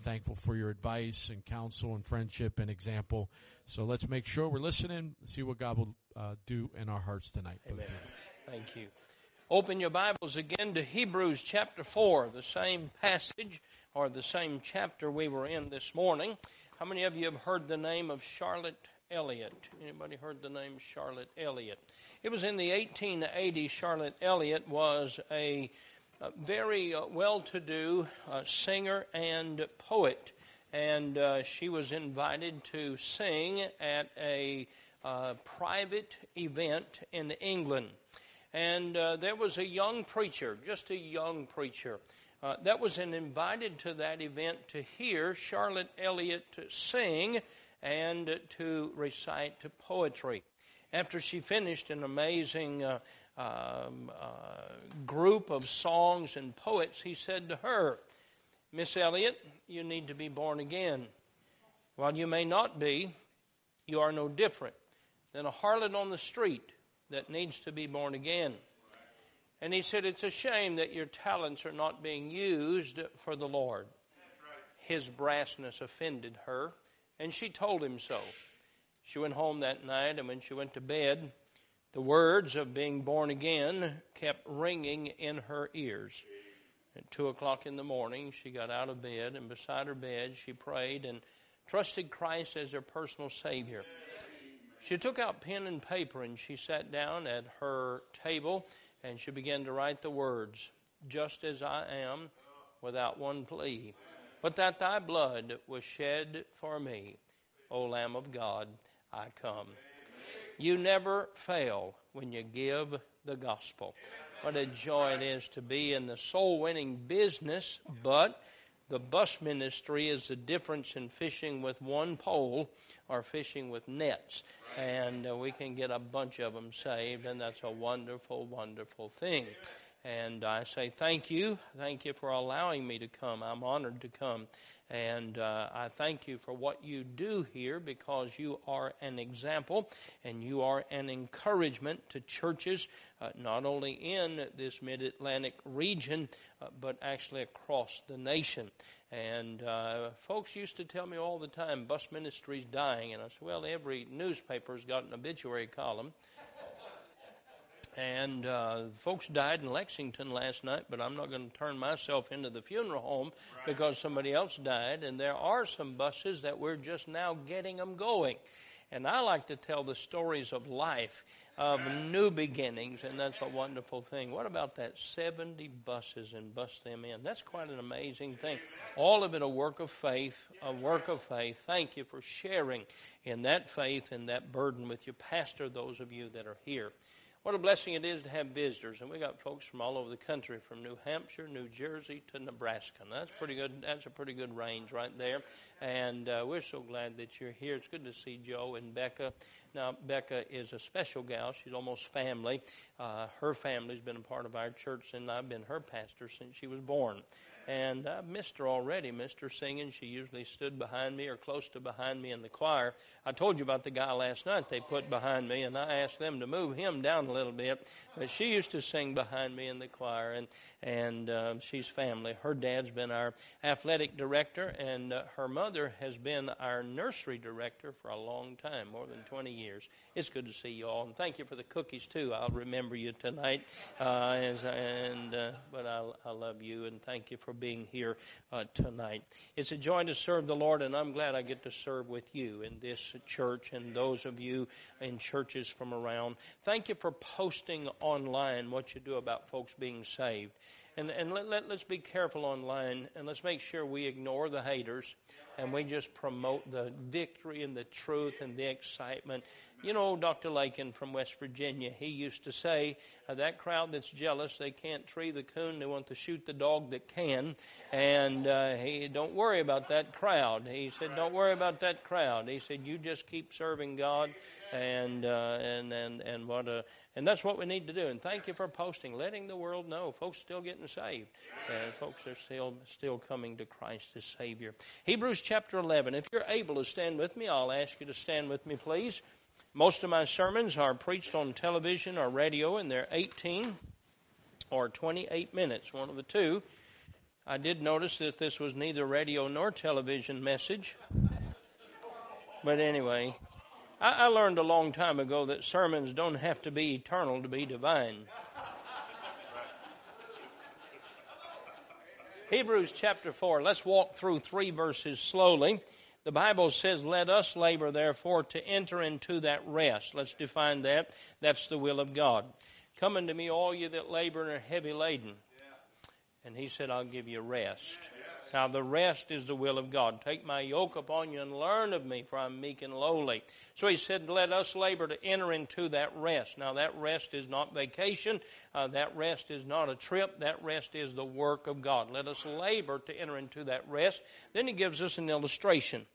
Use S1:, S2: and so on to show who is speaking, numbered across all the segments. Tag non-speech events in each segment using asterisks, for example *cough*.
S1: thankful for your advice and counsel and friendship and example. So let's make sure we're listening, see what God will uh, do in our hearts tonight.
S2: Amen. Thank you. Open your Bibles again to Hebrews chapter 4, the same passage or the same chapter we were in this morning. How many of you have heard the name of Charlotte Elliott? Anybody heard the name Charlotte Elliott? It was in the 1880s. Charlotte Elliott was a, a very uh, well-to-do uh, singer and poet, and uh, she was invited to sing at a private event in England. And there was a young preacher, just a young preacher, uh, that was invited to that event to hear Charlotte Elliott sing and to recite poetry. After she finished an amazing uh, um, uh, group of songs and poets, he said to her, Miss Elliott, you need to be born again. While you may not be, you are no different than a harlot on the street that needs to be born again. And he said, It's a shame that your talents are not being used for the Lord. His brassness offended her, and she told him so. She went home that night, and when she went to bed, the words of being born again kept ringing in her ears. At two o'clock in the morning, she got out of bed, and beside her bed, she prayed and trusted Christ as her personal Savior. She took out pen and paper and she sat down at her table and she began to write the words, Just as I am, without one plea, but that thy blood was shed for me, O Lamb of God, I come. You never fail when you give the gospel. What a joy it is to be in the soul winning business, but the bus ministry is the difference in fishing with one pole or fishing with nets and uh, we can get a bunch of them saved, and that's a wonderful, wonderful thing. And I say thank you. Thank you for allowing me to come. I'm honored to come. And uh, I thank you for what you do here because you are an example and you are an encouragement to churches, uh, not only in this mid Atlantic region, uh, but actually across the nation. And uh, folks used to tell me all the time, bus ministry's dying. And I said, well, every newspaper's got an obituary column. And uh, folks died in Lexington last night, but I'm not going to turn myself into the funeral home because somebody else died. And there are some buses that we're just now getting them going. And I like to tell the stories of life, of new beginnings, and that's a wonderful thing. What about that 70 buses and bus them in? That's quite an amazing thing. All of it a work of faith, a work of faith. Thank you for sharing in that faith and that burden with your pastor, those of you that are here. What a blessing it is to have visitors, and we got folks from all over the country, from New Hampshire, New Jersey to Nebraska. Now, that's pretty good. That's a pretty good range right there, and uh, we're so glad that you're here. It's good to see Joe and Becca. Now, Becca is a special gal. She's almost family. Uh, her family's been a part of our church, and I've been her pastor since she was born. And I've missed her already, missed her singing. She usually stood behind me or close to behind me in the choir. I told you about the guy last night they put behind me, and I asked them to move him down a little bit. But she used to sing behind me in the choir, and and uh, she's family. Her dad's been our athletic director, and uh, her mother has been our nursery director for a long time, more than 20 years. It's good to see you all, and thank you for the cookies too. I'll remember you tonight, uh, as, and uh, but I, I love you, and thank you for being here uh, tonight. It's a joy to serve the Lord, and I'm glad I get to serve with you in this church and those of you in churches from around. Thank you for posting online what you do about folks being saved. And, and let, let, let's be careful online, and let's make sure we ignore the haters and we just promote the victory and the truth and the excitement. You know, Dr. Lakin from West Virginia, he used to say, uh, that crowd that's jealous, they can't tree the coon, they want to shoot the dog that can. And uh, he, don't worry about that crowd. He said, don't worry about that crowd. He said, you just keep serving God and uh, and and and what a and that's what we need to do. And thank you for posting, letting the world know folks still getting saved, and folks are still still coming to Christ as Savior. Hebrews chapter 11. If you're able to stand with me, I'll ask you to stand with me, please. Most of my sermons are preached on television or radio, and they're 18 or 28 minutes, one of the two. I did notice that this was neither radio nor television message. But anyway, I, I learned a long time ago that sermons don't have to be eternal to be divine. Hebrews chapter 4. Let's walk through three verses slowly. The Bible says, Let us labor, therefore, to enter into that rest. Let's define that. That's the will of God. Come unto me, all you that labor and are heavy laden. And he said, I'll give you rest. Now, the rest is the will of God. Take my yoke upon you and learn of me, for I'm meek and lowly. So he said, Let us labor to enter into that rest. Now, that rest is not vacation. Uh, that rest is not a trip. That rest is the work of God. Let us labor to enter into that rest. Then he gives us an illustration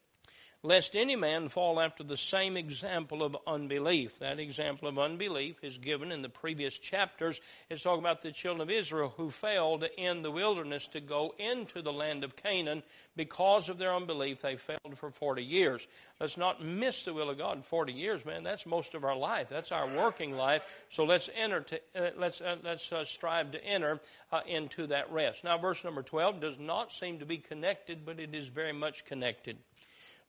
S2: lest any man fall after the same example of unbelief. That example of unbelief is given in the previous chapters. It's talking about the children of Israel who failed in the wilderness to go into the land of Canaan because of their unbelief. They failed for 40 years. Let's not miss the will of God. in 40 years, man, that's most of our life. That's our working life. So let's enter to, uh, let's, uh, let's uh, strive to enter uh, into that rest. Now, verse number 12 does not seem to be connected, but it is very much connected.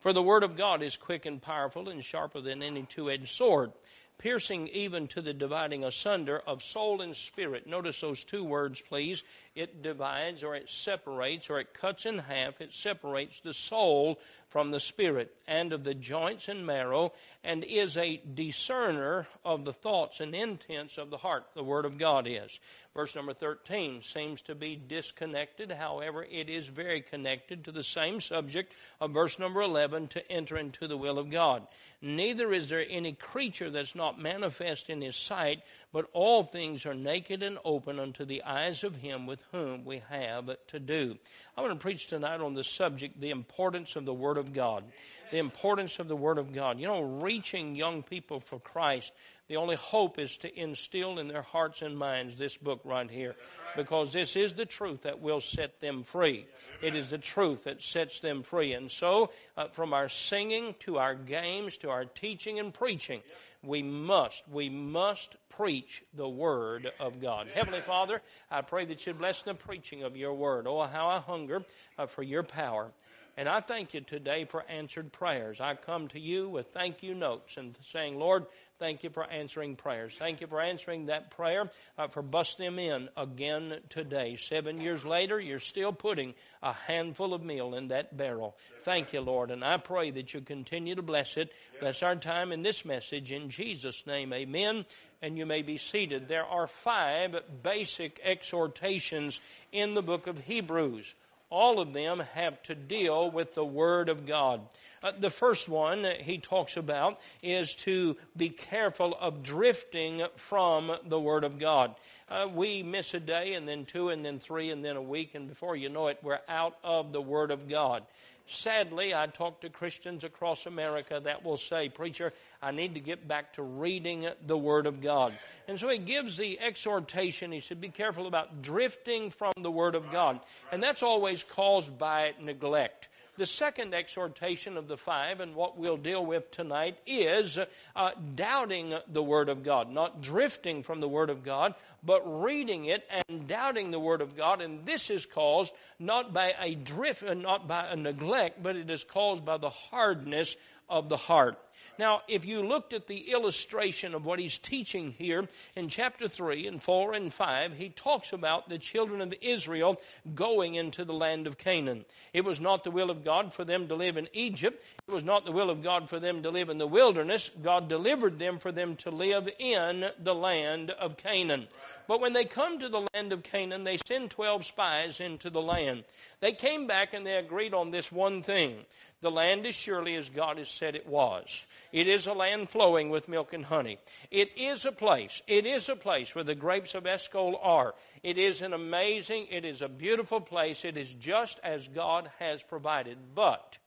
S2: For the word of God is quick and powerful and sharper than any two edged sword, piercing even to the dividing asunder of soul and spirit. Notice those two words, please. It divides or it separates or it cuts in half. It separates the soul from the spirit and of the joints and marrow and is a discerner of the thoughts and intents of the heart. The Word of God is. Verse number 13 seems to be disconnected. However, it is very connected to the same subject of verse number 11 to enter into the will of God. Neither is there any creature that's not manifest in His sight, but all things are naked and open unto the eyes of him with whom we have to do. I want to preach tonight on the subject, the importance of the Word of God. The importance of the Word of God. You know, reaching young people for Christ, the only hope is to instill in their hearts and minds this book right here. Because this is the truth that will set them free. It is the truth that sets them free. And so, uh, from our singing to our games to our teaching and preaching, we must, we must preach the Word of God. Heavenly Father, I pray that you bless the preaching of your Word. Oh, how I hunger uh, for your power. And I thank you today for answered prayers. I come to you with thank you notes and saying, Lord, thank you for answering prayers. Thank you for answering that prayer, uh, for busting them in again today. Seven years later, you're still putting a handful of meal in that barrel. Thank you, Lord. And I pray that you continue to bless it. Bless our time in this message. In Jesus' name, amen. And you may be seated. There are five basic exhortations in the book of Hebrews all of them have to deal with the Word of God. Uh, the first one that he talks about is to be careful of drifting from the Word of God. Uh, we miss a day and then two and then three and then a week, and before you know it, we're out of the Word of God. Sadly, I talk to Christians across America that will say, Preacher, I need to get back to reading the Word of God. And so he gives the exhortation. He said, Be careful about drifting from the Word of God. And that's always caused by neglect. The second exhortation of the five, and what we'll deal with tonight, is uh, doubting the Word of God. Not drifting from the Word of God, but reading it and doubting the Word of God. And this is caused not by a drift, uh, not by a neglect, but it is caused by the hardness of the heart. Now, if you looked at the illustration of what he's teaching here in chapter 3 and 4 and 5, he talks about the children of Israel going into the land of Canaan. It was not the will of God for them to live in Egypt. It was not the will of God for them to live in the wilderness. God delivered them for them to live in the land of Canaan. But when they come to the land of Canaan, they send 12 spies into the land. They came back and they agreed on this one thing. The land is surely as God has said it was. It is a land flowing with milk and honey. It is a place. It is a place where the grapes of Eshcol are. It is an amazing, it is a beautiful place. It is just as God has provided. But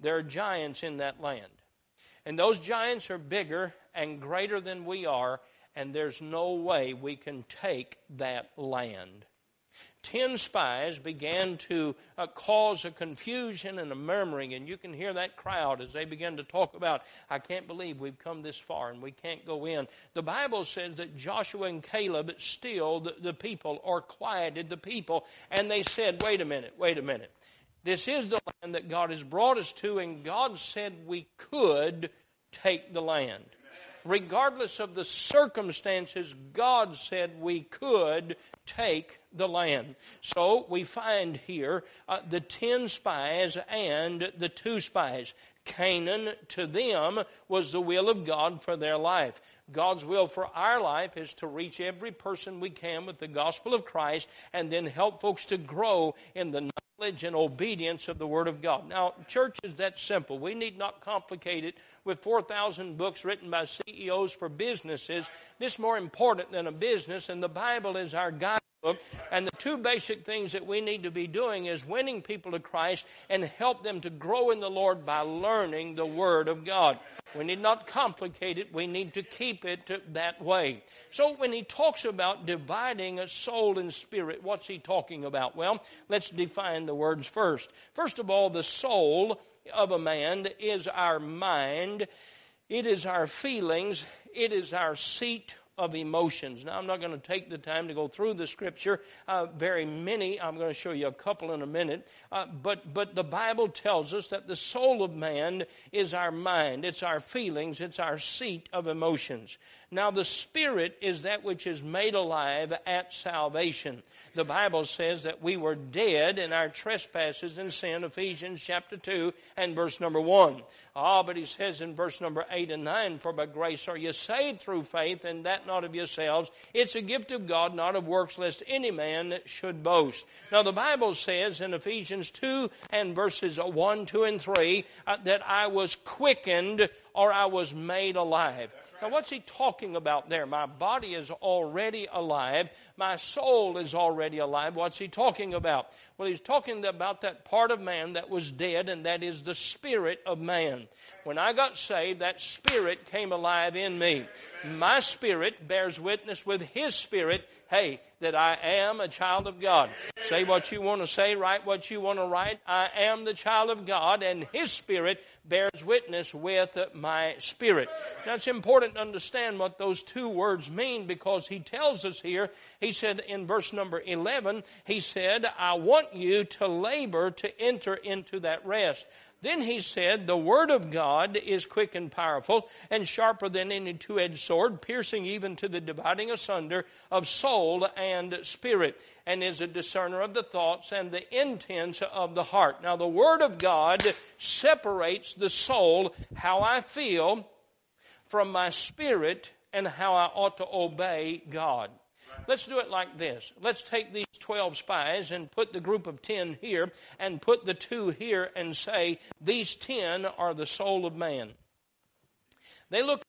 S2: there are giants in that land. And those giants are bigger and greater than we are, and there's no way we can take that land. Ten spies began to uh, cause a confusion and a murmuring, and you can hear that crowd as they begin to talk about, I can't believe we've come this far and we can't go in. The Bible says that Joshua and Caleb stilled the people or quieted the people, and they said, Wait a minute, wait a minute. This is the land that God has brought us to, and God said we could take the land regardless of the circumstances, God said we could take the land. So we find here uh, the ten spies and the two spies. Canaan to them was the will of God for their life. God's will for our life is to reach every person we can with the gospel of Christ and then help folks to grow in the knowledge and obedience of the Word of God. Now, church is that simple. We need not complicate it with 4,000 books written by CEOs for businesses. This is more important than a business, and the Bible is our guide and the two basic things that we need to be doing is winning people to Christ and help them to grow in the Lord by learning the Word of God. We need not complicate it, we need to keep it that way. So when he talks about dividing a soul and spirit, what's he talking about? Well, let's define the words first. First of all, the soul of a man is our mind, it is our feelings, it is our seat of emotions. Now, I'm not going to take the time to go through the scripture, uh, very many. I'm going to show you a couple in a minute. Uh, but, but the Bible tells us that the soul of man is our mind, it's our feelings, it's our seat of emotions. Now, the Spirit is that which is made alive at salvation. The Bible says that we were dead in our trespasses and sin, Ephesians chapter 2 and verse number 1. Ah, but he says in verse number 8 and 9, For by grace are you saved through faith, and that not of yourselves. It's a gift of God, not of works, lest any man should boast. Now, the Bible says in Ephesians 2 and verses 1, 2, and 3 uh, that I was quickened or I was made alive. Now, what's he talking about there? My body is already alive. My soul is already alive. What's he talking about? Well, he's talking about that part of man that was dead, and that is the spirit of man. When I got saved, that spirit came alive in me. My spirit bears witness with his spirit hey, that I am a child of God. Say what you want to say, write what you want to write. I am the child of God, and His Spirit bears witness with my spirit. Now, it's important understand what those two words mean because He tells us here, He said in verse number 11, He said, I want you to labor to enter into that rest. Then he said, The word of God is quick and powerful, and sharper than any two edged sword, piercing even to the dividing asunder of soul and spirit, and is a discerner of the thoughts and the intents of the heart. Now, the word of God separates the soul, how I feel, from my spirit, and how I ought to obey God. Let's do it like this. Let's take these 12 spies and put the group of 10 here and put the two here and say, these 10 are the soul of man. They looked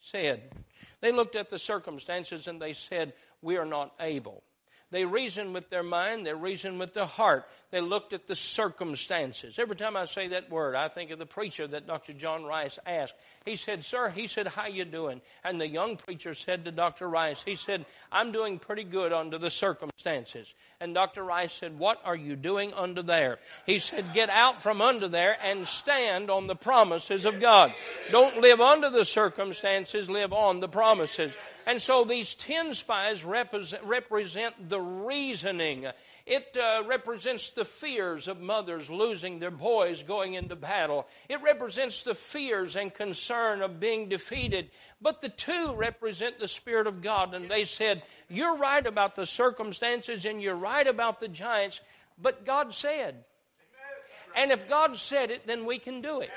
S2: said, they looked at the circumstances and they said, we are not able. They reasoned with their mind, they reasoned with their heart. They looked at the circumstances. Every time I say that word, I think of the preacher that Dr. John Rice asked. He said, Sir, he said, How you doing? And the young preacher said to Dr. Rice, he said, I'm doing pretty good under the circumstances. And Dr. Rice said, What are you doing under there? He said, Get out from under there and stand on the promises of God. Don't live under the circumstances, live on the promises. And so these ten spies represent, represent reasoning. It uh, represents the fears of mothers losing their boys going into battle. It represents the fears and concern of being defeated. But the two represent the Spirit of God. And they said, You're right about the circumstances and you're right about the giants, but God said. And if God said it, then we can do it.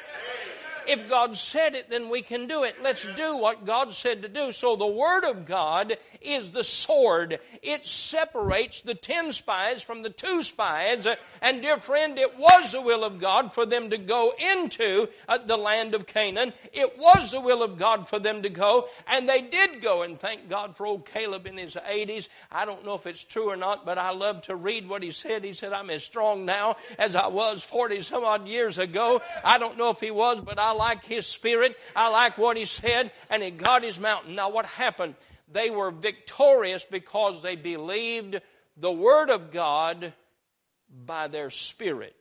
S2: If God said it, then we can do it. Let's do what God said to do. So the Word of God is the sword. It separates the ten spies from the two spies. And dear friend, it was the will of God for them to go into uh, the land of Canaan. It was the will of God for them to go. And they did go. And thank God for old Caleb in his 80s. I don't know if it's true or not, but I love to read what he said. He said, I'm as strong now as I was 40 some odd years ago. I don't know if he was, but I like his spirit. I like what he said, and he got his mountain. Now, what happened? They were victorious because they believed the Word of God by their spirit.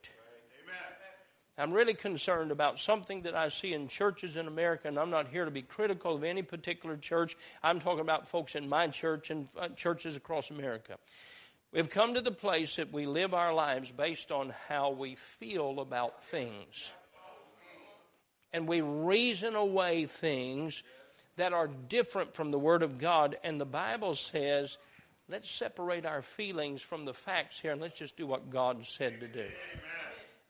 S2: I'm really concerned about something that I see in churches in America, and I'm not here to be critical of any particular church. I'm talking about folks in my church and uh, churches across America. We've come to the place that we live our lives based on how we feel about things. And we reason away things that are different from the Word of God. And the Bible says, let's separate our feelings from the facts here and let's just do what God said to do. Amen.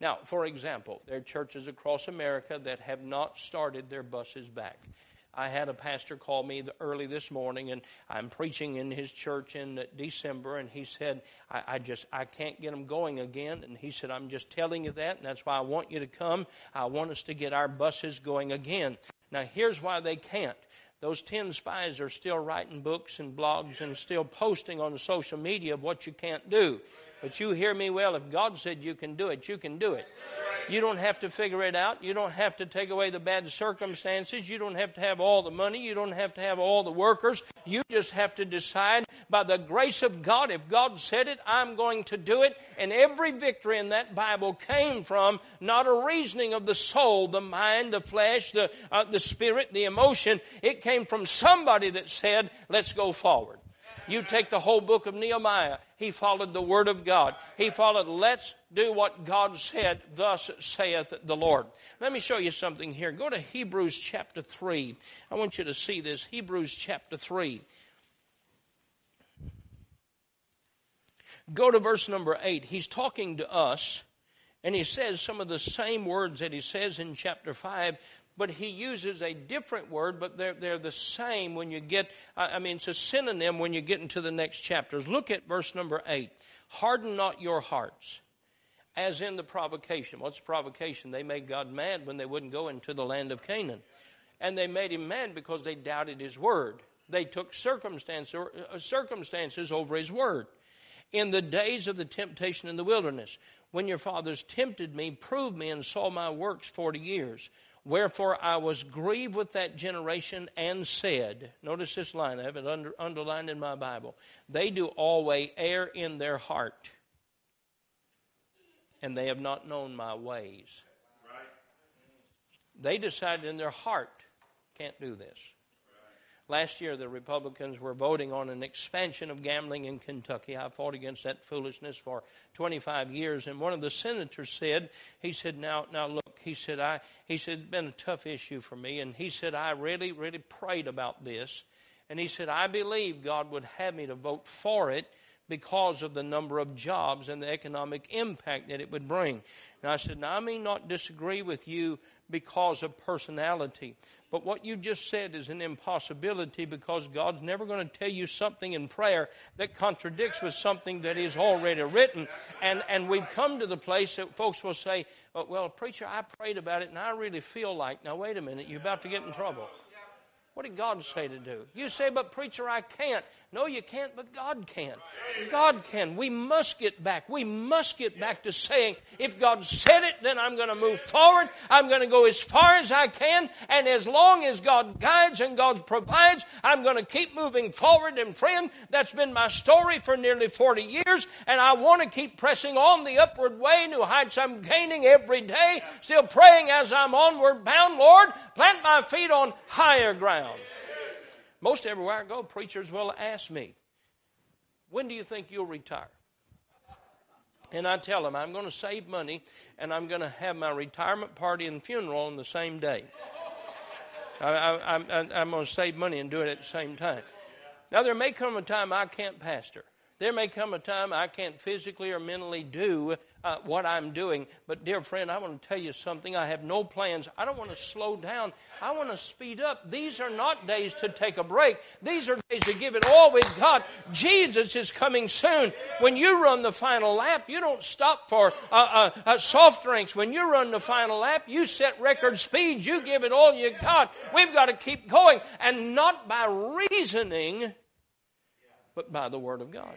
S2: Now, for example, there are churches across America that have not started their buses back. I had a pastor call me early this morning, and I'm preaching in his church in December, and he said, I, I just I can't get them going again." And he said, "I'm just telling you that, and that's why I want you to come. I want us to get our buses going again." Now, here's why they can't. Those 10 spies are still writing books and blogs and still posting on social media of what you can't do. But you hear me well. If God said you can do it, you can do it. You don't have to figure it out. You don't have to take away the bad circumstances. You don't have to have all the money. You don't have to have all the workers. You just have to decide by the grace of God, if God said it, I'm going to do it. And every victory in that Bible came from not a reasoning of the soul, the mind, the flesh, the, uh, the spirit, the emotion. It came from somebody that said, let's go forward. You take the whole book of Nehemiah. He followed the word of God. He followed, let's do what God said, thus saith the Lord. Let me show you something here. Go to Hebrews chapter 3. I want you to see this. Hebrews chapter 3. Go to verse number 8. He's talking to us, and he says some of the same words that he says in chapter 5, but he uses a different word, but they're, they're the same when you get, I mean, it's a synonym when you get into the next chapters. Look at verse number 8. Harden not your hearts, as in the provocation. What's provocation? They made God mad when they wouldn't go into the land of Canaan. And they made him mad because they doubted his word. They took circumstances, uh, circumstances over his word. In the days of the temptation in the wilderness, when your fathers tempted me, proved me, and saw my works forty years. Wherefore I was grieved with that generation and said, notice this line, I have it under, underlined in my Bible. They do always err in their heart, and they have not known my ways. Right. They decided in their heart, can't do this. Last year, the Republicans were voting on an expansion of gambling in Kentucky. I fought against that foolishness for 25 years. And one of the senators said, he said, now, now look, he said, I, he said, it's been a tough issue for me. And he said, I really, really prayed about this. And he said, I believe God would have me to vote for it because of the number of jobs and the economic impact that it would bring. And I said, now I may not disagree with you because of personality. But what you just said is an impossibility because God's never going to tell you something in prayer that contradicts with something that is already written. And, and we've come to the place that folks will say, oh, well, preacher, I prayed about it and I really feel like, now wait a minute, you're about to get in trouble. What did God say to do? You say, but preacher, I can't. No, you can't, but God can. God can. We must get back. We must get back to saying, if God said it, then I'm going to move forward. I'm going to go as far as I can. And as long as God guides and God provides, I'm going to keep moving forward. And friend, that's been my story for nearly 40 years. And I want to keep pressing on the upward way, new heights I'm gaining every day. Still praying as I'm onward bound. Lord, plant my feet on higher ground around. Most everywhere I go, preachers will ask me, When do you think you'll retire? And I tell them, I'm going to save money and I'm going to have my retirement party and funeral on the same day. I, am going to save money and do it at the same time. Now, there may come a time I can't pastor. There may come a time I can't physically or mentally do uh, what I'm doing. But, dear friend, I want to tell you something. I have no plans. I don't want to slow down. I want to speed up. These are not days to take a break. These are days to give it all we've got. Jesus is coming soon. When you run the final lap, you don't stop for uh, uh, uh soft drinks. When you run the final lap, you set record speeds. You give it all you got. We've got to keep going. And not by reasoning, but by the Word of God.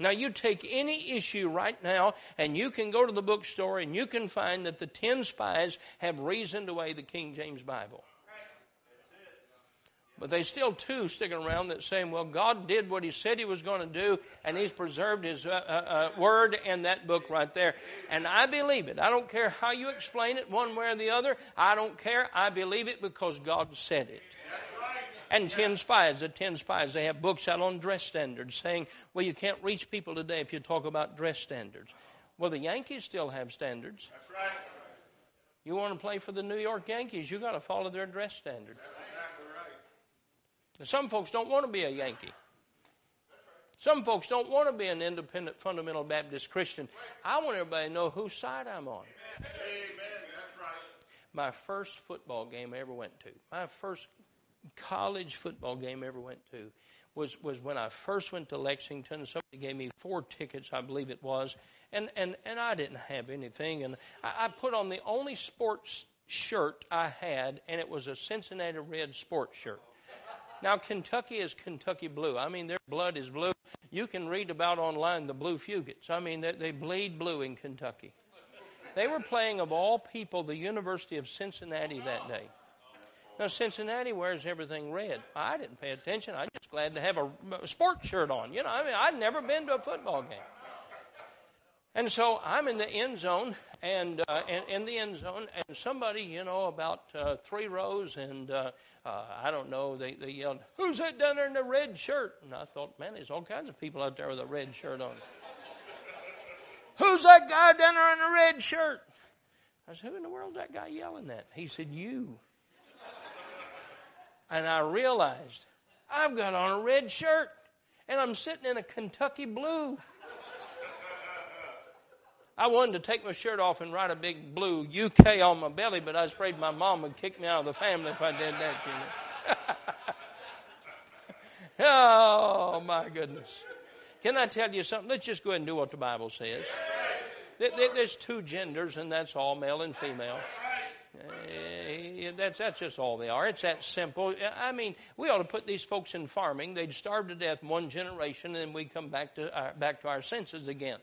S2: Now, you take any issue right now, and you can go to the bookstore and you can find that the ten spies have reasoned away the King James Bible. But they still two sticking around that saying, well, God did what He said He was going to do, and He's preserved His uh, uh, uh, word in that book right there. And I believe it. I don't care how you explain it one way or the other. I don't care. I believe it because God said it. And Ten Spies, the Ten Spies, they have books out on dress standards saying, well, you can't reach people today if you talk about dress standards. Well, the Yankees still have standards. That's right. You want to play for the New York Yankees, you got to follow their dress standards. That's exactly right. Some folks don't want to be a Yankee. Some folks don't want to be an independent fundamental Baptist Christian. I want everybody to know whose side I'm on. Amen. That's right. My first football game I ever went to, my first college football game I ever went to, was, was when I first went to Lexington. Somebody gave me four tickets, I believe it was, and, and, and I didn't have anything. And I, I put on the only sports shirt I had, and it was a Cincinnati Red sports shirt. Now, Kentucky is Kentucky blue. I mean, their blood is blue. You can read about online the blue Fugates. I mean, they, they bleed blue in Kentucky. They were playing, of all people, the University of Cincinnati that day. Now, Cincinnati wears everything red. I didn't pay attention. I'm just glad to have a, sports shirt on. You know, I mean, I'd never been to a football game. And so I'm in the end zone, and uh, in, in the end zone, and somebody, you know, about uh, three rows, and uh, uh, I don't know, they, they yelled, "Who's that down there in the red shirt?" And I thought, man, there's all kinds of people out there with a red shirt on. Who's that guy down there in the red shirt? I said, Who in the world is that guy yelling at? He said, You. And I realized I've got on a red shirt and I'm sitting in a Kentucky blue. I wanted to take my shirt off and write a big blue UK on my belly, but I was afraid my mom would kick me out of the family if I did that, you know. *laughs* oh, my goodness. Can I tell you something? Let's just go ahead and do what the Bible says. There's two genders, and that's all male and female. Uh, that's that's just all they are. It's that simple. I mean, we ought to put these folks in farming. They'd starve to death one generation, and then we come back to our, back to our senses again.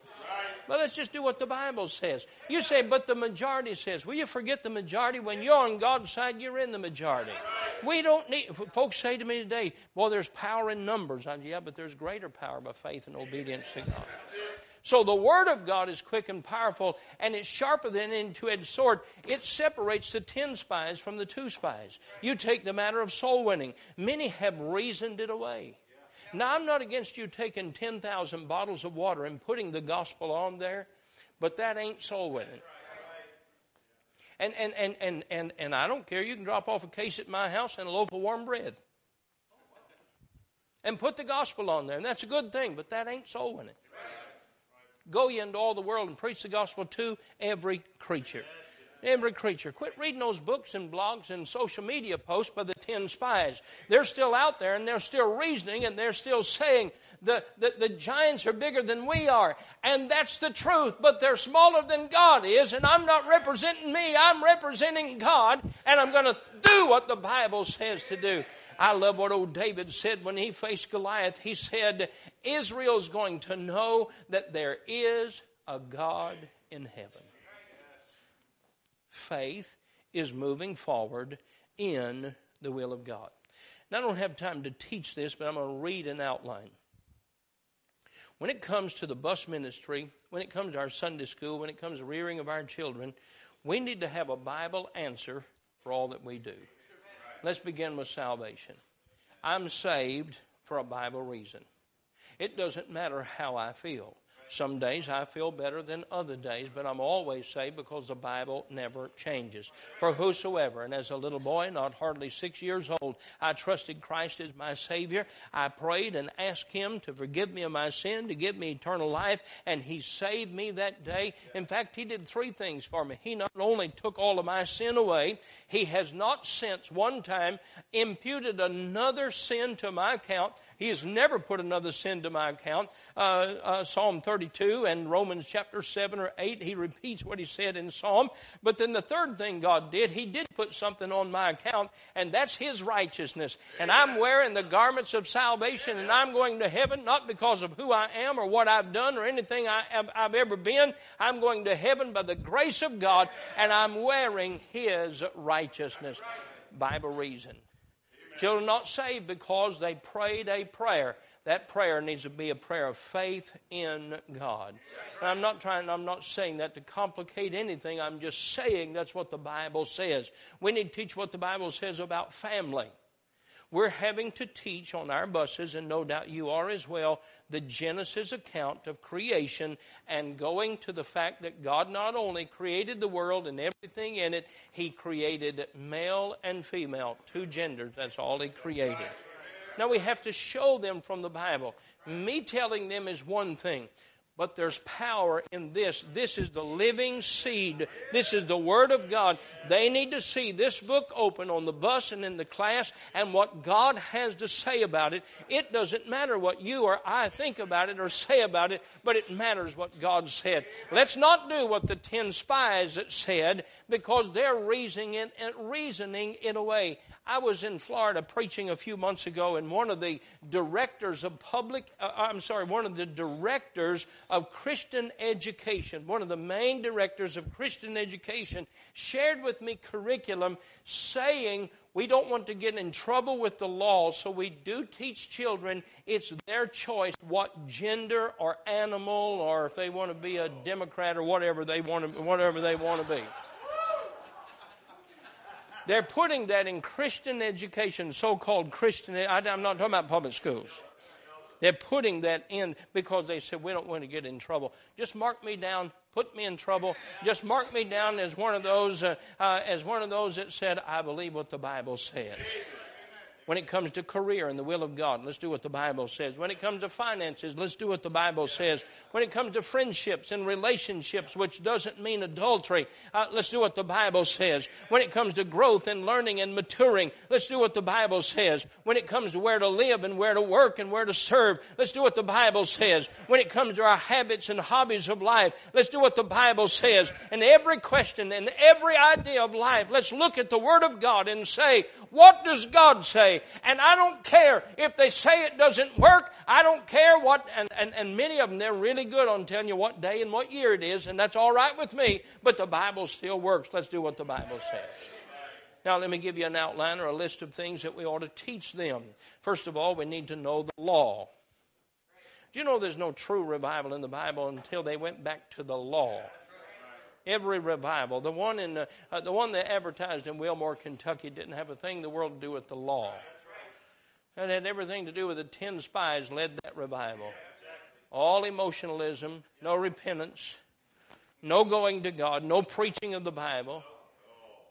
S2: But let's just do what the Bible says. You say, but the majority says. Will you forget the majority? When you're on God's side, you're in the majority. We don't need. Folks say to me today, "Well, there's power in numbers." I, yeah, but there's greater power by faith and obedience to God. So the Word of God is quick and powerful, and it's sharper than any two-edged sword. It separates the ten spies from the two spies. You take the matter of soul winning. Many have reasoned it away. Now, I'm not against you taking 10,000 bottles of water and putting the gospel on there, but that ain't soul winning. And, and, and, and, and, and I don't care. You can drop off a case at my house and a loaf of warm bread. And put the gospel on there. And that's a good thing, but that ain't soul winning. Go ye into all the world and preach the gospel to every creature. Every creature. Quit reading those books and blogs and social media posts by the ten spies. They're still out there and they're still reasoning and they're still saying the, the, the giants are bigger than we are. And that's the truth, but they're smaller than God is. And I'm not representing me, I'm representing God. And I'm going to do what the Bible says to do. I love what old David said when he faced Goliath. He said, Israel's going to know that there is a God in heaven. Faith is moving forward in the will of God. Now, I don't have time to teach this, but I'm going to read an outline. When it comes to the bus ministry, when it comes to our Sunday school, when it comes to rearing of our children, we need to have a Bible answer for all that we do. Let's begin with salvation. I'm saved for a Bible reason. It doesn't matter how I feel. Some days I feel better than other days, but I'm always saved because the Bible never changes. For whosoever, and as a little boy, not hardly six years old, I trusted Christ as my Savior. I prayed and asked Him to forgive me of my sin, to give me eternal life, and He saved me that day. In fact, He did three things for me. He not only took all of my sin away, He has not since one time imputed another sin to my account. He has never put another sin to my account. Uh, uh, Psalm 32 and Romans chapter 7 or 8, he repeats what he said in Psalm. But then the third thing God did, he did put something on my account, and that's his righteousness. And I'm wearing the garments of salvation, and I'm going to heaven not because of who I am or what I've done or anything I have, I've ever been. I'm going to heaven by the grace of God, and I'm wearing his righteousness. Bible reason. Children not saved because they prayed a prayer. That prayer needs to be a prayer of faith in God. And I'm not trying, I'm not saying that to complicate anything. I'm just saying that's what the Bible says. We need to teach what the Bible says about family. We're having to teach on our buses, and no doubt you are as well, the Genesis account of creation and going to the fact that God not only created the world and everything in it, He created male and female, two genders. That's all He created. Now we have to show them from the Bible. Me telling them is one thing. But there's power in this. This is the living seed. This is the Word of God. They need to see this book open on the bus and in the class and what God has to say about it. It doesn't matter what you or I think about it or say about it, but it matters what God said. Let's not do what the ten spies said because they're reasoning it, reasoning it away. I was in Florida preaching a few months ago, and one of the directors of public, uh, I'm sorry, one of the directors of Christian education, one of the main directors of Christian education, shared with me curriculum saying we don't want to get in trouble with the law, so we do teach children it's their choice what gender or animal or if they want to be a Democrat or whatever they want to, whatever they want to be. They're putting that in Christian education, so called Christian. I'm not talking about public schools. They're putting that in because they said, we don't want to get in trouble. Just mark me down, put me in trouble. Just mark me down as one of those, uh, uh, as one of those that said, I believe what the Bible says. When it comes to career and the will of God, let's do what the Bible says. When it comes to finances, let's do what the Bible says. When it comes to friendships and relationships, which doesn't mean adultery, uh, let's do what the Bible says. When it comes to growth and learning and maturing, let's do what the Bible says. When it comes to where to live and where to work and where to serve, let's do what the Bible says. When it comes to our habits and hobbies of life, let's do what the Bible says. And every question and every idea of life, let's look at the Word of God and say, what does God say? And I don't care if they say it doesn't work. I don't care what, and, and, and many of them, they're really good on telling you what day and what year it is, and that's all right with me, but the Bible still works. Let's do what the Bible says. Now, let me give you an outline or a list of things that we ought to teach them. First of all, we need to know the law. Do you know there's no true revival in the Bible until they went back to the law? Every revival, the one in uh, uh, the one that advertised in Wilmore, Kentucky, didn't have a thing in the world to do with the law. It had everything to do with the ten spies led that revival. All emotionalism, no repentance, no going to God, no preaching of the Bible.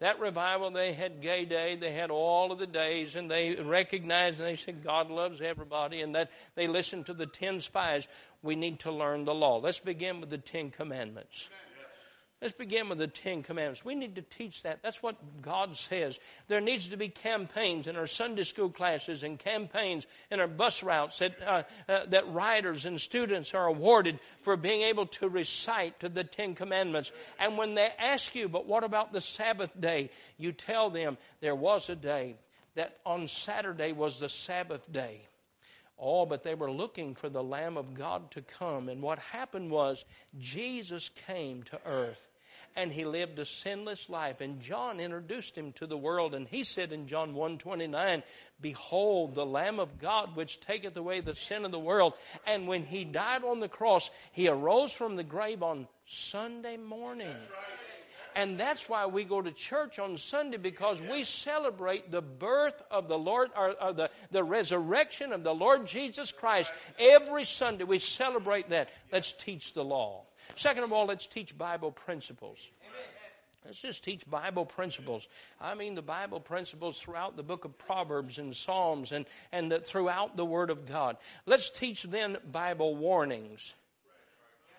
S2: That revival, they had gay day, they had all of the days, and they recognized and they said God loves everybody, and that they listened to the ten spies. We need to learn the law. Let's begin with the Ten Commandments. Let's begin with the Ten Commandments. We need to teach that. That's what God says. There needs to be campaigns in our Sunday school classes and campaigns in our bus routes that, uh, uh, that riders and students are awarded for being able to recite the Ten Commandments. And when they ask you, but what about the Sabbath day? You tell them there was a day that on Saturday was the Sabbath day. Oh, but they were looking for the Lamb of God to come. And what happened was Jesus came to earth and he lived a sinless life. And John introduced him to the world, and he said in John 1:29, "Behold, the Lamb of God, which taketh away the sin of the world." And when he died on the cross, he arose from the grave on Sunday morning. And that's why we go to church on Sunday because we celebrate the birth of the Lord, or, or, the, the resurrection of the Lord Jesus Christ. Every Sunday we celebrate that. Let's teach the law. Second of all, let's teach Bible principles. Let's just teach Bible principles. I mean, the Bible principles throughout the book of Proverbs and Psalms and, and throughout the Word of God. Let's teach then Bible warnings.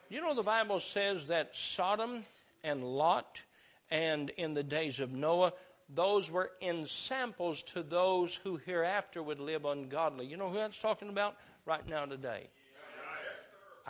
S2: You know, the Bible says that Sodom and Lot and in the days of Noah, those were ensamples to those who hereafter would live ungodly. You know who that's talking about? Right now, today.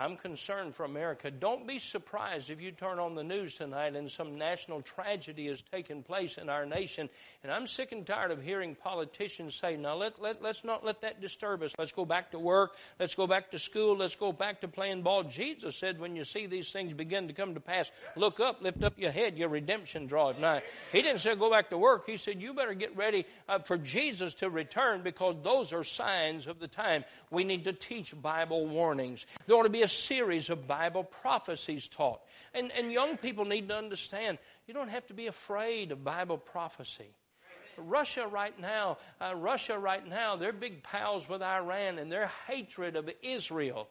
S2: I'm concerned for America. Don't be surprised if you turn on the news tonight and some national tragedy has taken place in our nation. And I'm sick and tired of hearing politicians say, now let, let, let's not let that disturb us. Let's go back to work. Let's go back to school. Let's go back to playing ball. Jesus said, when you see these things begin to come to pass, look up, lift up your head, your redemption draweth nigh. He didn't say go back to work. He said, you better get ready uh, for Jesus to return because those are signs of the time. We need to teach Bible warnings. There ought to be a series of Bible prophecies taught. And, and young people need to understand you don't have to be afraid of Bible prophecy. Russia right now, uh, Russia right now, they're big pals with Iran and their hatred of Israel.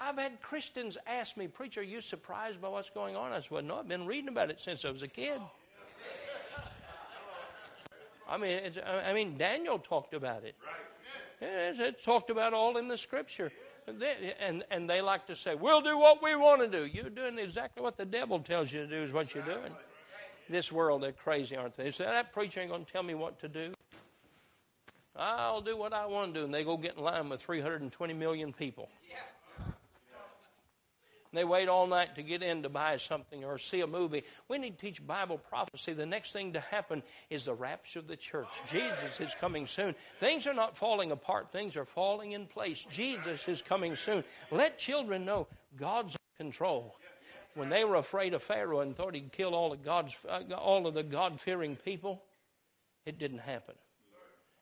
S2: I've had Christians ask me, Preacher, are you surprised by what's going on? I said, Well, no, I've been reading about it since I was a kid. I mean, I mean, Daniel talked about it. It's, it's talked about all in the Scripture. They, and and they like to say, "We'll do what we want to do." You're doing exactly what the devil tells you to do. Is what you're doing. This world, they're crazy, aren't they? They say that preacher ain't going to tell me what to do. I'll do what I want to do, and they go get in line with 320 million people. Yeah. They wait all night to get in to buy something or see a movie. We need to teach Bible prophecy. The next thing to happen is the rapture of the church. Jesus is coming soon. Things are not falling apart, things are falling in place. Jesus is coming soon. Let children know God's in control. When they were afraid of Pharaoh and thought he'd kill all of God's uh, all of the God-fearing people, it didn't happen.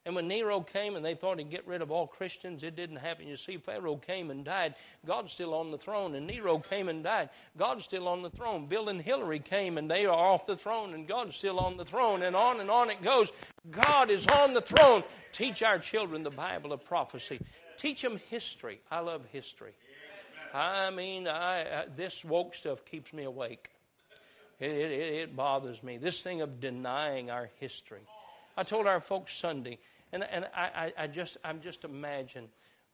S2: And when Nero came and they thought he'd get rid of all Christians, it didn't happen. You see, Pharaoh came and died. God's still on the throne. And Nero came and died. God's still on the throne. Bill and Hillary came and they are off the throne. And God's still on the throne. And on and on it goes. God is on the throne. Teach our children the Bible of prophecy. Teach them history. I love history. I mean, I, uh, this woke stuff keeps me awake. It, it, it bothers me. This thing of denying our history. I told our folks Sunday, and, and I, I, just, I'm just imagine.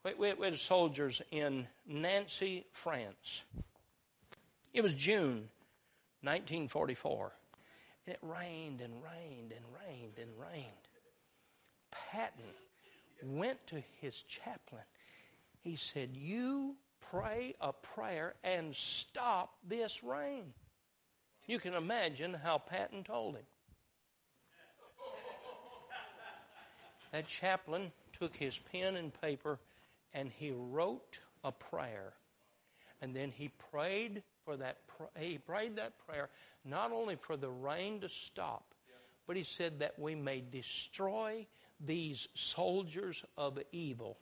S2: We, we, we had soldiers in Nancy, France. It was June 1944. And it rained and rained and rained and rained. Patton went to his chaplain. He said, You pray a prayer and stop this rain. You can imagine how Patton told him. That chaplain took his pen and paper and he wrote a prayer. And then he prayed for that he prayed that prayer not only for the rain to stop, but he said that we may destroy these soldiers of evil.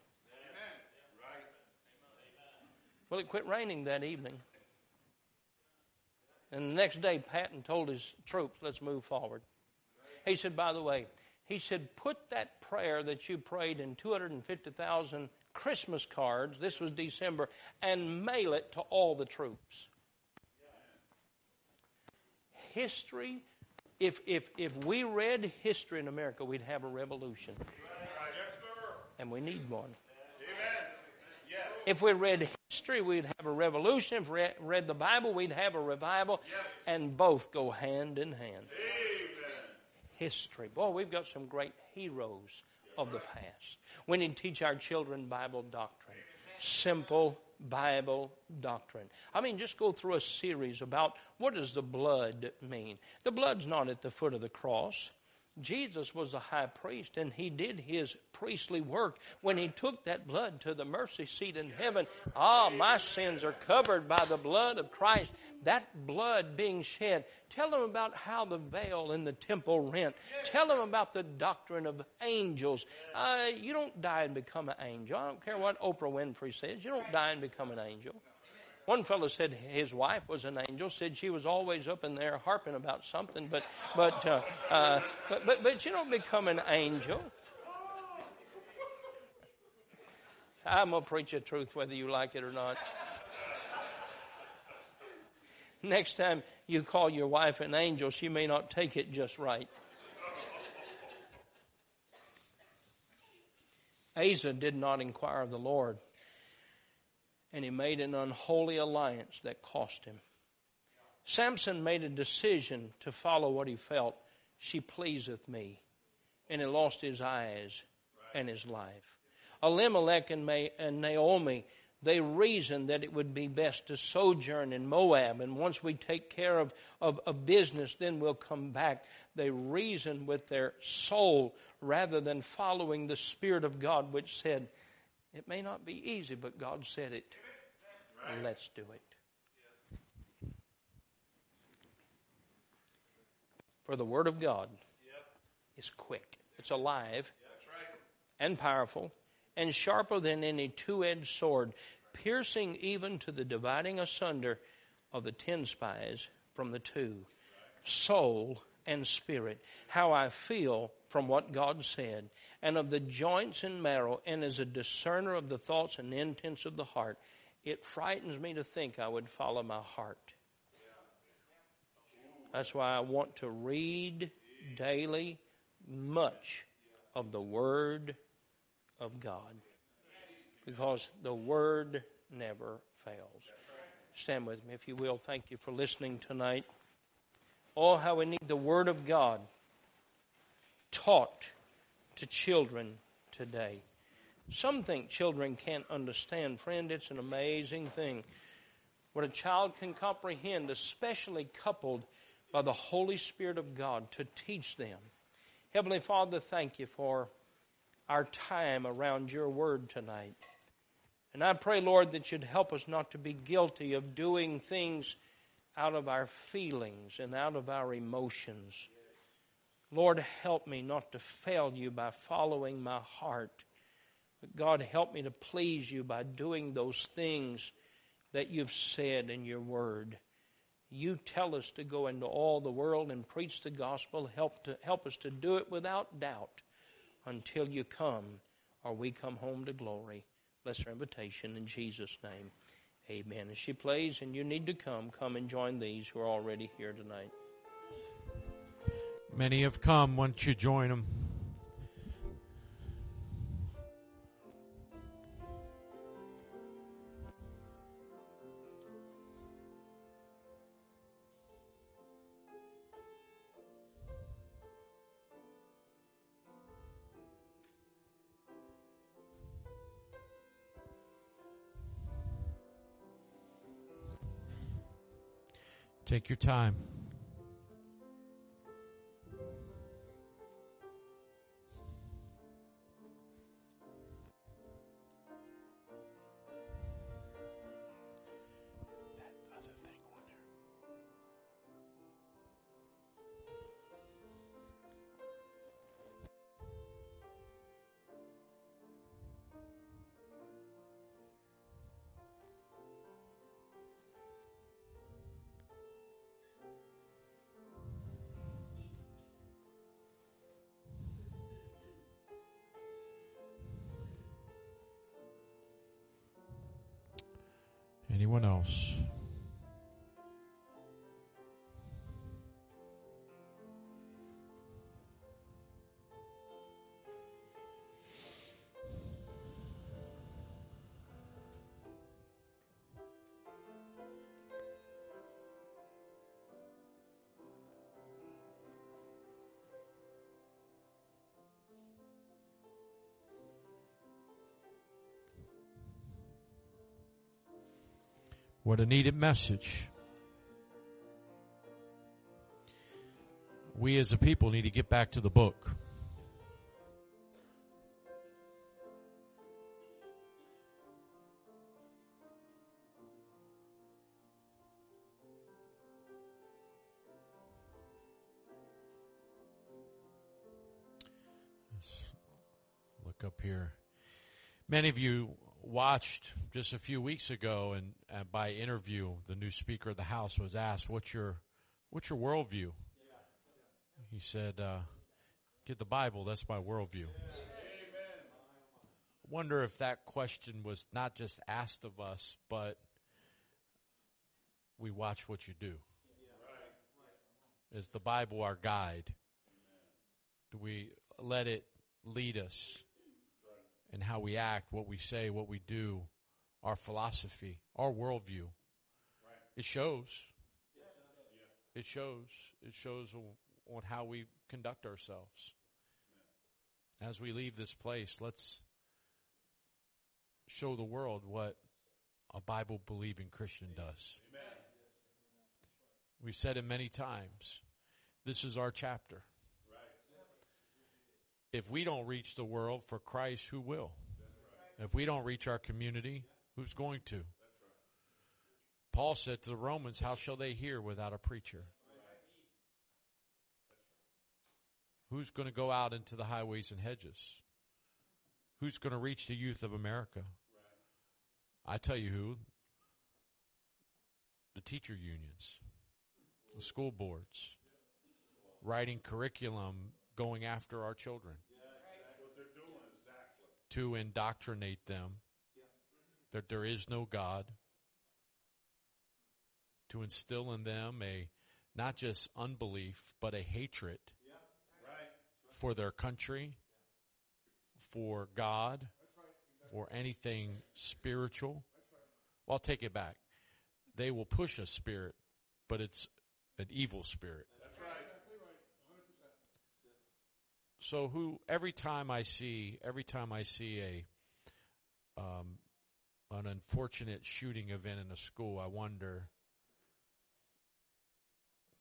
S2: Well, it quit raining that evening. And the next day, Patton told his troops, let's move forward. He said, by the way, he said, put that prayer that you prayed in 250,000 Christmas cards, this was December, and mail it to all the troops. History, if, if, if we read history in America, we'd have a revolution. And we need one. If we read history, we'd have a revolution. If we read the Bible, we'd have a revival. And both go hand in hand history. Boy, we've got some great heroes of the past. We need to teach our children Bible doctrine. Simple Bible doctrine. I mean, just go through a series about what does the blood mean. The blood's not at the foot of the cross. Jesus was a high priest and he did his priestly work when he took that blood to the mercy seat in heaven. Ah, my sins are covered by the blood of Christ. That blood being shed. Tell them about how the veil in the temple rent. Tell them about the doctrine of angels. Uh, you don't die and become an angel. I don't care what Oprah Winfrey says. You don't die and become an angel. One fellow said his wife was an angel. Said she was always up in there harping about something, but but uh, uh, but, but but you don't become an angel. I'm gonna preach the truth whether you like it or not. Next time you call your wife an angel, she may not take it just right. Asa did not inquire of the Lord and he made an unholy alliance that cost him. Samson made a decision to follow what he felt. She pleaseth me. And he lost his eyes and his life. Elimelech and Naomi, they reasoned that it would be best to sojourn in Moab, and once we take care of, of, of business, then we'll come back. They reasoned with their soul rather than following the Spirit of God, which said, It may not be easy, but God said it. Let's do it. For the Word of God is quick, it's alive, and powerful and sharper than any two edged sword, piercing even to the dividing asunder of the ten spies from the two, soul and spirit, how I feel from what God said, and of the joints and marrow, and as a discerner of the thoughts and intents of the heart. It frightens me to think I would follow my heart. That's why I want to read daily much of the Word of God. Because the Word never fails. Stand with me, if you will. Thank you for listening tonight. Oh, how we need the Word of God taught to children today. Some think children can't understand. Friend, it's an amazing thing. What a child can comprehend, especially coupled by the Holy Spirit of God to teach them. Heavenly Father, thank you for our time around your word tonight. And I pray, Lord, that you'd help us not to be guilty of doing things out of our feelings and out of our emotions. Lord, help me not to fail you by following my heart. But God, help me to please you by doing those things that you've said in your word. You tell us to go into all the world and preach the gospel. Help, to, help us to do it without doubt until you come or we come home to glory. Bless our invitation in Jesus' name. Amen. As she plays and you need to come, come and join these who are already here tonight.
S1: Many have come. Once you join them? Take your time. What a needed message. We as a people need to get back to the book. Let's look up here. Many of you watched just a few weeks ago, and uh, by interview, the new Speaker of the House was asked, "What's your what's your worldview?" He said, uh, "Get the Bible. That's my worldview." I wonder if that question was not just asked of us, but we watch what you do. Is the Bible our guide? Do we let it lead us? And how we act, what we say, what we do, our philosophy, our worldview. Right. It shows. Yeah. It shows. It shows on how we conduct ourselves. As we leave this place, let's show the world what a Bible believing Christian does. We've said it many times. This is our chapter. If we don't reach the world for Christ, who will? If we don't reach our community, who's going to? Paul said to the Romans, How shall they hear without a preacher? Who's going to go out into the highways and hedges? Who's going to reach the youth of America? I tell you who. The teacher unions, the school boards, writing curriculum, going after our children. To indoctrinate them. That there is no God, to instill in them a not just unbelief, but a hatred for their country, for God, for anything spiritual. Well, I'll take it back. They will push a spirit, but it's an evil spirit. So who every time I see every time I see a um, an unfortunate shooting event in a school, I wonder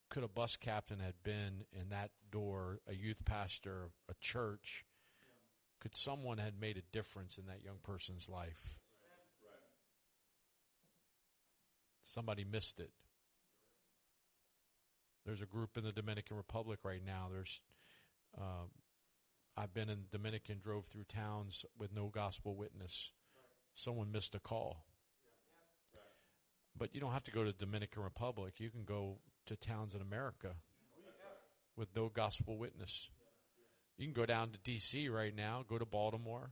S1: could a bus captain have been in that door, a youth pastor, a church? Could someone had made a difference in that young person's life? Somebody missed it. There's a group in the Dominican Republic right now. There's uh, I've been in Dominican, drove through towns with no gospel witness. Someone missed a call. But you don't have to go to Dominican Republic. You can go to towns in America with no gospel witness. You can go down to D.C. right now, go to Baltimore,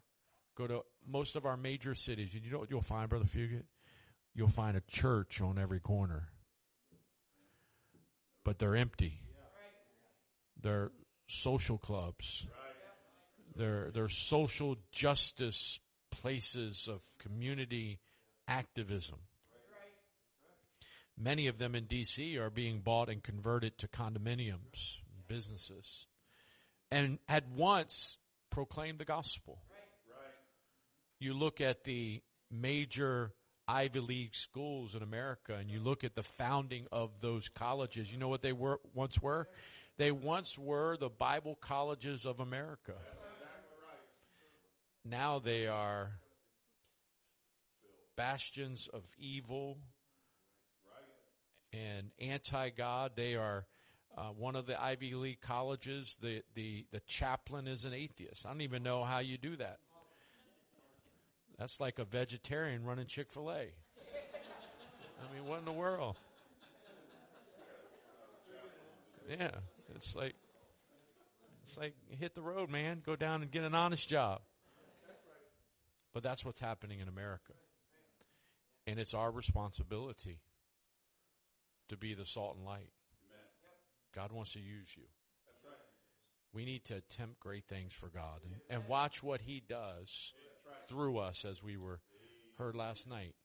S1: go to most of our major cities. And you know what you'll find, Brother Fugate? You'll find a church on every corner. But they're empty. They're social clubs. They're, social justice places of community activism. Many of them in DC are being bought and converted to condominiums, businesses, and at once proclaim the gospel. You look at the major Ivy League schools in America and you look at the founding of those colleges, you know what they were once were? They once were the Bible colleges of America. Now they are bastions of evil and anti-God. They are uh, one of the Ivy League colleges. The, the, the chaplain is an atheist. I don't even know how you do that. That's like a vegetarian running Chick-fil-A. I mean, what in the world? Yeah, it's like, it's like hit the road, man. Go down and get an honest job. But that's what's happening in America. And it's our responsibility to be the salt and light. God wants to use you. We need to attempt great things for God and, and watch what He does through us as we were heard last night.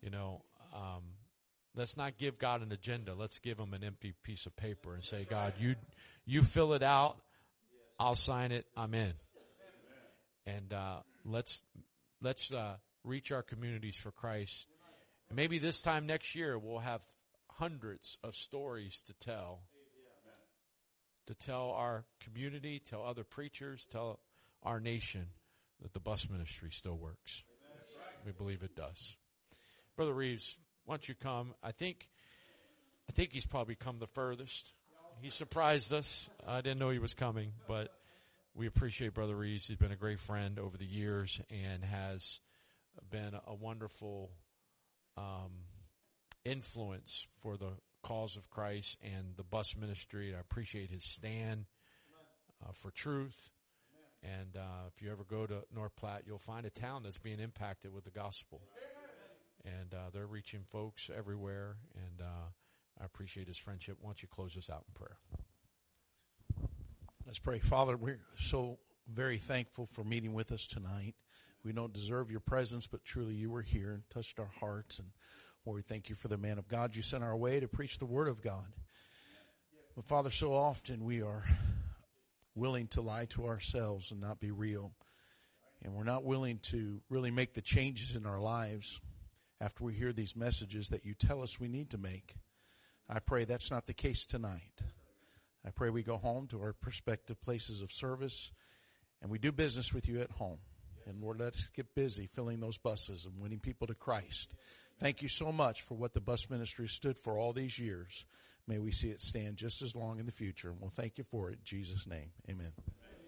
S1: You know, um, let's not give God an agenda. Let's give Him an empty piece of paper and say, God, you, you fill it out. I'll sign it. I'm in. And, uh, let's, let's, uh, reach our communities for Christ. And maybe this time next year we'll have hundreds of stories to tell. To tell our community, tell other preachers, tell our nation that the bus ministry still works. We believe it does. Brother Reeves, why don't you come? I think, I think he's probably come the furthest. He surprised us. I didn't know he was coming, but we appreciate Brother Reese. He's been a great friend over the years and has been a wonderful um, influence for the cause of Christ and the bus ministry. I appreciate his stand uh, for truth. And uh, if you ever go to North Platte, you'll find a town that's being impacted with the gospel. And uh, they're reaching folks everywhere. And uh, I appreciate his friendship. Why don't you close us out in prayer?
S3: Let's pray. Father, we're so very thankful for meeting with us tonight. We don't deserve your presence, but truly you were here and touched our hearts. And Lord, we thank you for the man of God you sent our way to preach the word of God. But Father, so often we are willing to lie to ourselves and not be real. And we're not willing to really make the changes in our lives after we hear these messages that you tell us we need to make. I pray that's not the case tonight. I pray we go home to our prospective places of service and we do business with you at home. And Lord, let's get busy filling those buses and winning people to Christ. Thank you so much for what the bus ministry stood for all these years. May we see it stand just as long in the future. And we'll thank you for it in Jesus' name. Amen.